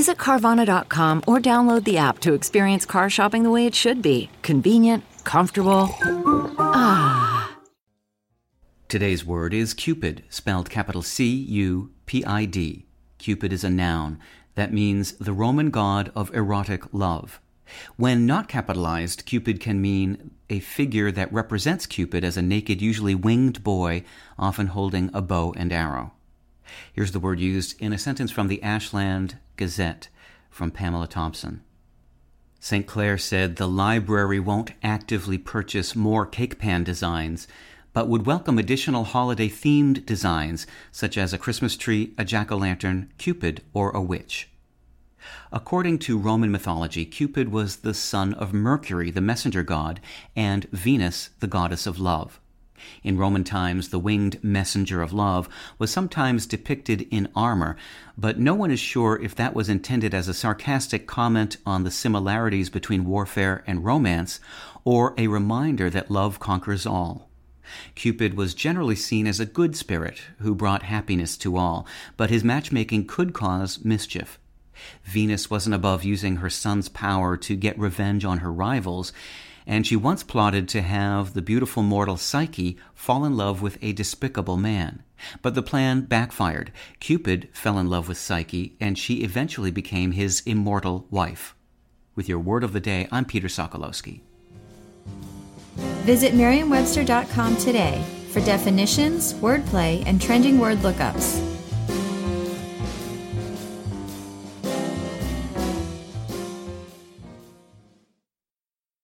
Visit Carvana.com or download the app to experience car shopping the way it should be convenient, comfortable. Ah. Today's word is Cupid, spelled capital C U P I D. Cupid is a noun. That means the Roman god of erotic love. When not capitalized, Cupid can mean a figure that represents Cupid as a naked, usually winged boy, often holding a bow and arrow. Here's the word used in a sentence from the Ashland Gazette from Pamela Thompson. St. Clair said the library won't actively purchase more cake pan designs, but would welcome additional holiday themed designs such as a Christmas tree, a jack o' lantern, Cupid, or a witch. According to Roman mythology, Cupid was the son of Mercury, the messenger god, and Venus, the goddess of love. In Roman times, the winged messenger of love was sometimes depicted in armor, but no one is sure if that was intended as a sarcastic comment on the similarities between warfare and romance, or a reminder that love conquers all. Cupid was generally seen as a good spirit who brought happiness to all, but his matchmaking could cause mischief. Venus wasn't above using her son's power to get revenge on her rivals, and she once plotted to have the beautiful mortal Psyche fall in love with a despicable man. But the plan backfired. Cupid fell in love with Psyche, and she eventually became his immortal wife. With your word of the day, I'm Peter Sokolowski. Visit Merriam-Webster.com today for definitions, wordplay, and trending word lookups.